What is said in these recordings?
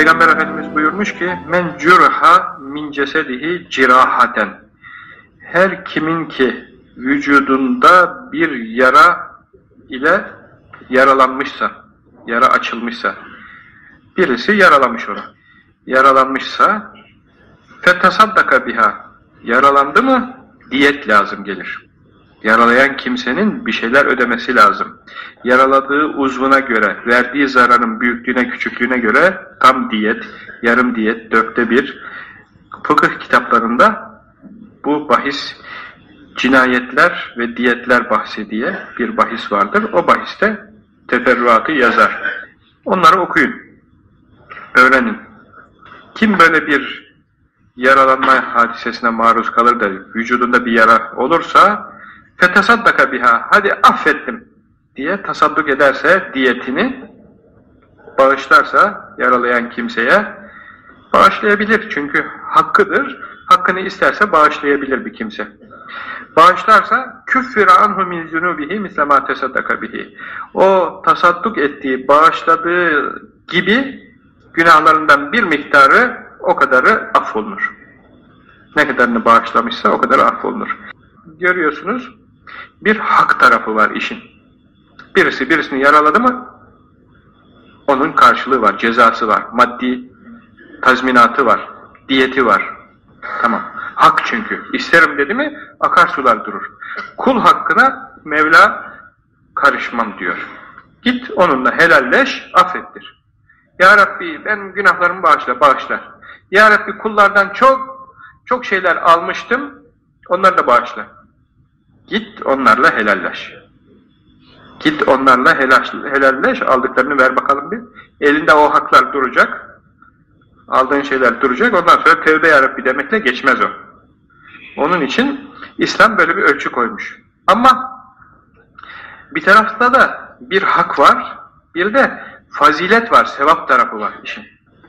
Peygamber Efendimiz buyurmuş ki men cürha min cesedihi cirahaten her kimin ki vücudunda bir yara ile yaralanmışsa, yara açılmışsa, birisi yaralamış onu. Yaralanmışsa, fetasaddaka biha, yaralandı mı, diyet lazım gelir. Yaralayan kimsenin bir şeyler ödemesi lazım. Yaraladığı uzvuna göre, verdiği zararın büyüklüğüne, küçüklüğüne göre tam diyet, yarım diyet, dörtte bir. Fıkıh kitaplarında bu bahis cinayetler ve diyetler bahsi diye bir bahis vardır. O bahiste teferruatı yazar. Onları okuyun, öğrenin. Kim böyle bir yaralanma hadisesine maruz kalır da vücudunda bir yara olursa fetesaddaka biha hadi affettim diye tasadduk ederse diyetini bağışlarsa yaralayan kimseye bağışlayabilir. Çünkü hakkıdır. Hakkını isterse bağışlayabilir bir kimse. Bağışlarsa küffira anhu min zunubihi misle ma tesaddaka bihi. O tasadduk ettiği, bağışladığı gibi günahlarından bir miktarı o kadarı affolunur. Ne kadarını bağışlamışsa o kadar affolunur. Görüyorsunuz bir hak tarafı var işin. Birisi birisini yaraladı mı onun karşılığı var, cezası var, maddi tazminatı var, diyeti var. Tamam. Hak çünkü. İsterim dedi mi akarsular durur. Kul hakkına Mevla karışmam diyor. Git onunla helalleş, affettir. Ya Rabbi ben günahlarımı bağışla, bağışla. Ya Rabbi kullardan çok çok şeyler almıştım, onları da bağışla. Git onlarla helalleş. Git onlarla helalleş, aldıklarını ver bakalım bir. Elinde o haklar duracak, aldığın şeyler duracak, ondan sonra tevbe yarabbi demekle geçmez o. Onun için İslam böyle bir ölçü koymuş. Ama bir tarafta da bir hak var, bir de fazilet var, sevap tarafı var işin.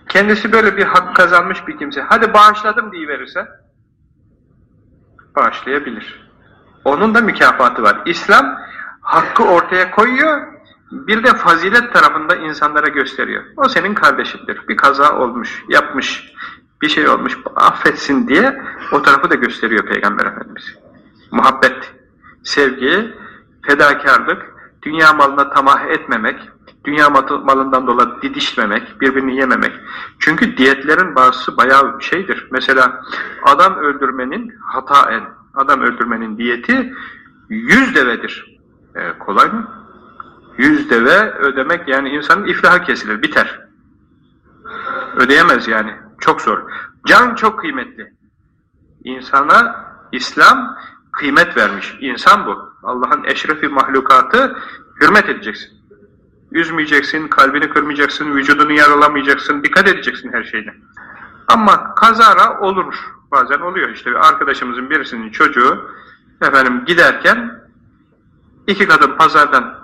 Kendisi böyle bir hak kazanmış bir kimse, hadi bağışladım diye verirse, bağışlayabilir. Onun da mükafatı var. İslam hakkı ortaya koyuyor, bir de fazilet tarafında insanlara gösteriyor. O senin kardeşindir. Bir kaza olmuş, yapmış, bir şey olmuş, affetsin diye o tarafı da gösteriyor Peygamber Efendimiz. Muhabbet, sevgi, fedakarlık, dünya malına tamah etmemek, dünya malından dolayı didişmemek, birbirini yememek. Çünkü diyetlerin bazısı bayağı şeydir. Mesela adam öldürmenin hataen, adam öldürmenin diyeti yüz devedir. E, kolay mı? Yüz deve ödemek yani insanın iflahı kesilir, biter. Ödeyemez yani. Çok zor. Can çok kıymetli. İnsana İslam kıymet vermiş. İnsan bu. Allah'ın eşrefi mahlukatı hürmet edeceksin. Üzmeyeceksin, kalbini kırmayacaksın, vücudunu yaralamayacaksın, dikkat edeceksin her şeyine. Ama kazara olur. Bazen oluyor işte. Arkadaşımızın birisinin çocuğu efendim giderken iki kadın pazardan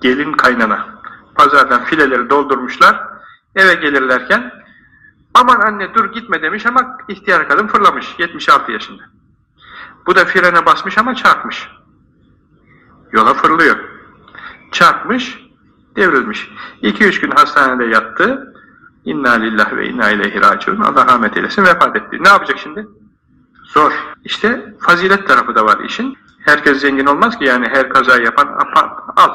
gelin kaynana pazardan fileleri doldurmuşlar. Eve gelirlerken aman anne dur gitme demiş ama ihtiyar kadın fırlamış 76 yaşında. Bu da frene basmış ama çarpmış. Yola fırlıyor. Çarpmış, devrilmiş. 2-3 gün hastanede yattı. İnna lillahi ve inna ileyhi raciun. Allah rahmet eylesin vefat etti. Ne yapacak şimdi? Zor. İşte fazilet tarafı da var işin. Herkes zengin olmaz ki yani her kaza yapan al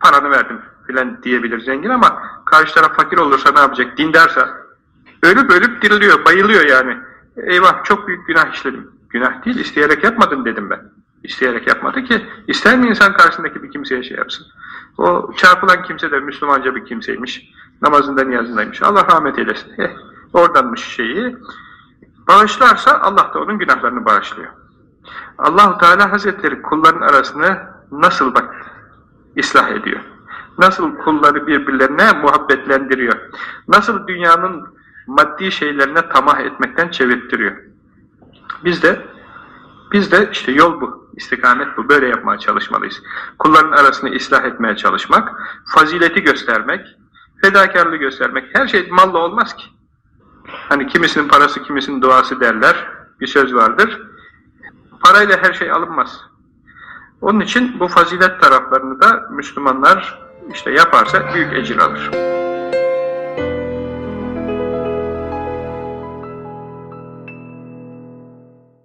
paranı verdim filan diyebilir zengin ama karşı taraf fakir olursa ne yapacak? Dindarsa ölüp ölüp diriliyor, bayılıyor yani. Eyvah çok büyük günah işledim. Günah değil, isteyerek yapmadın dedim ben. İsteyerek yapmadı ki, ister mi insan karşısındaki bir kimseye şey yapsın? O çarpılan kimse de Müslümanca bir kimseymiş. Namazında niyazındaymış. Allah rahmet eylesin. Eh, oradanmış şeyi. Bağışlarsa Allah da onun günahlarını bağışlıyor. Allahu Teala Hazretleri kulların arasını nasıl bak ıslah ediyor. Nasıl kulları birbirlerine muhabbetlendiriyor. Nasıl dünyanın maddi şeylerine tamah etmekten çevirttiriyor. Biz de biz de işte yol bu, istikamet bu, böyle yapmaya çalışmalıyız. Kulların arasını ıslah etmeye çalışmak, fazileti göstermek, fedakarlığı göstermek, her şey malla olmaz ki. Hani kimisinin parası, kimisinin duası derler, bir söz vardır. Parayla her şey alınmaz. Onun için bu fazilet taraflarını da Müslümanlar işte yaparsa büyük ecir alır.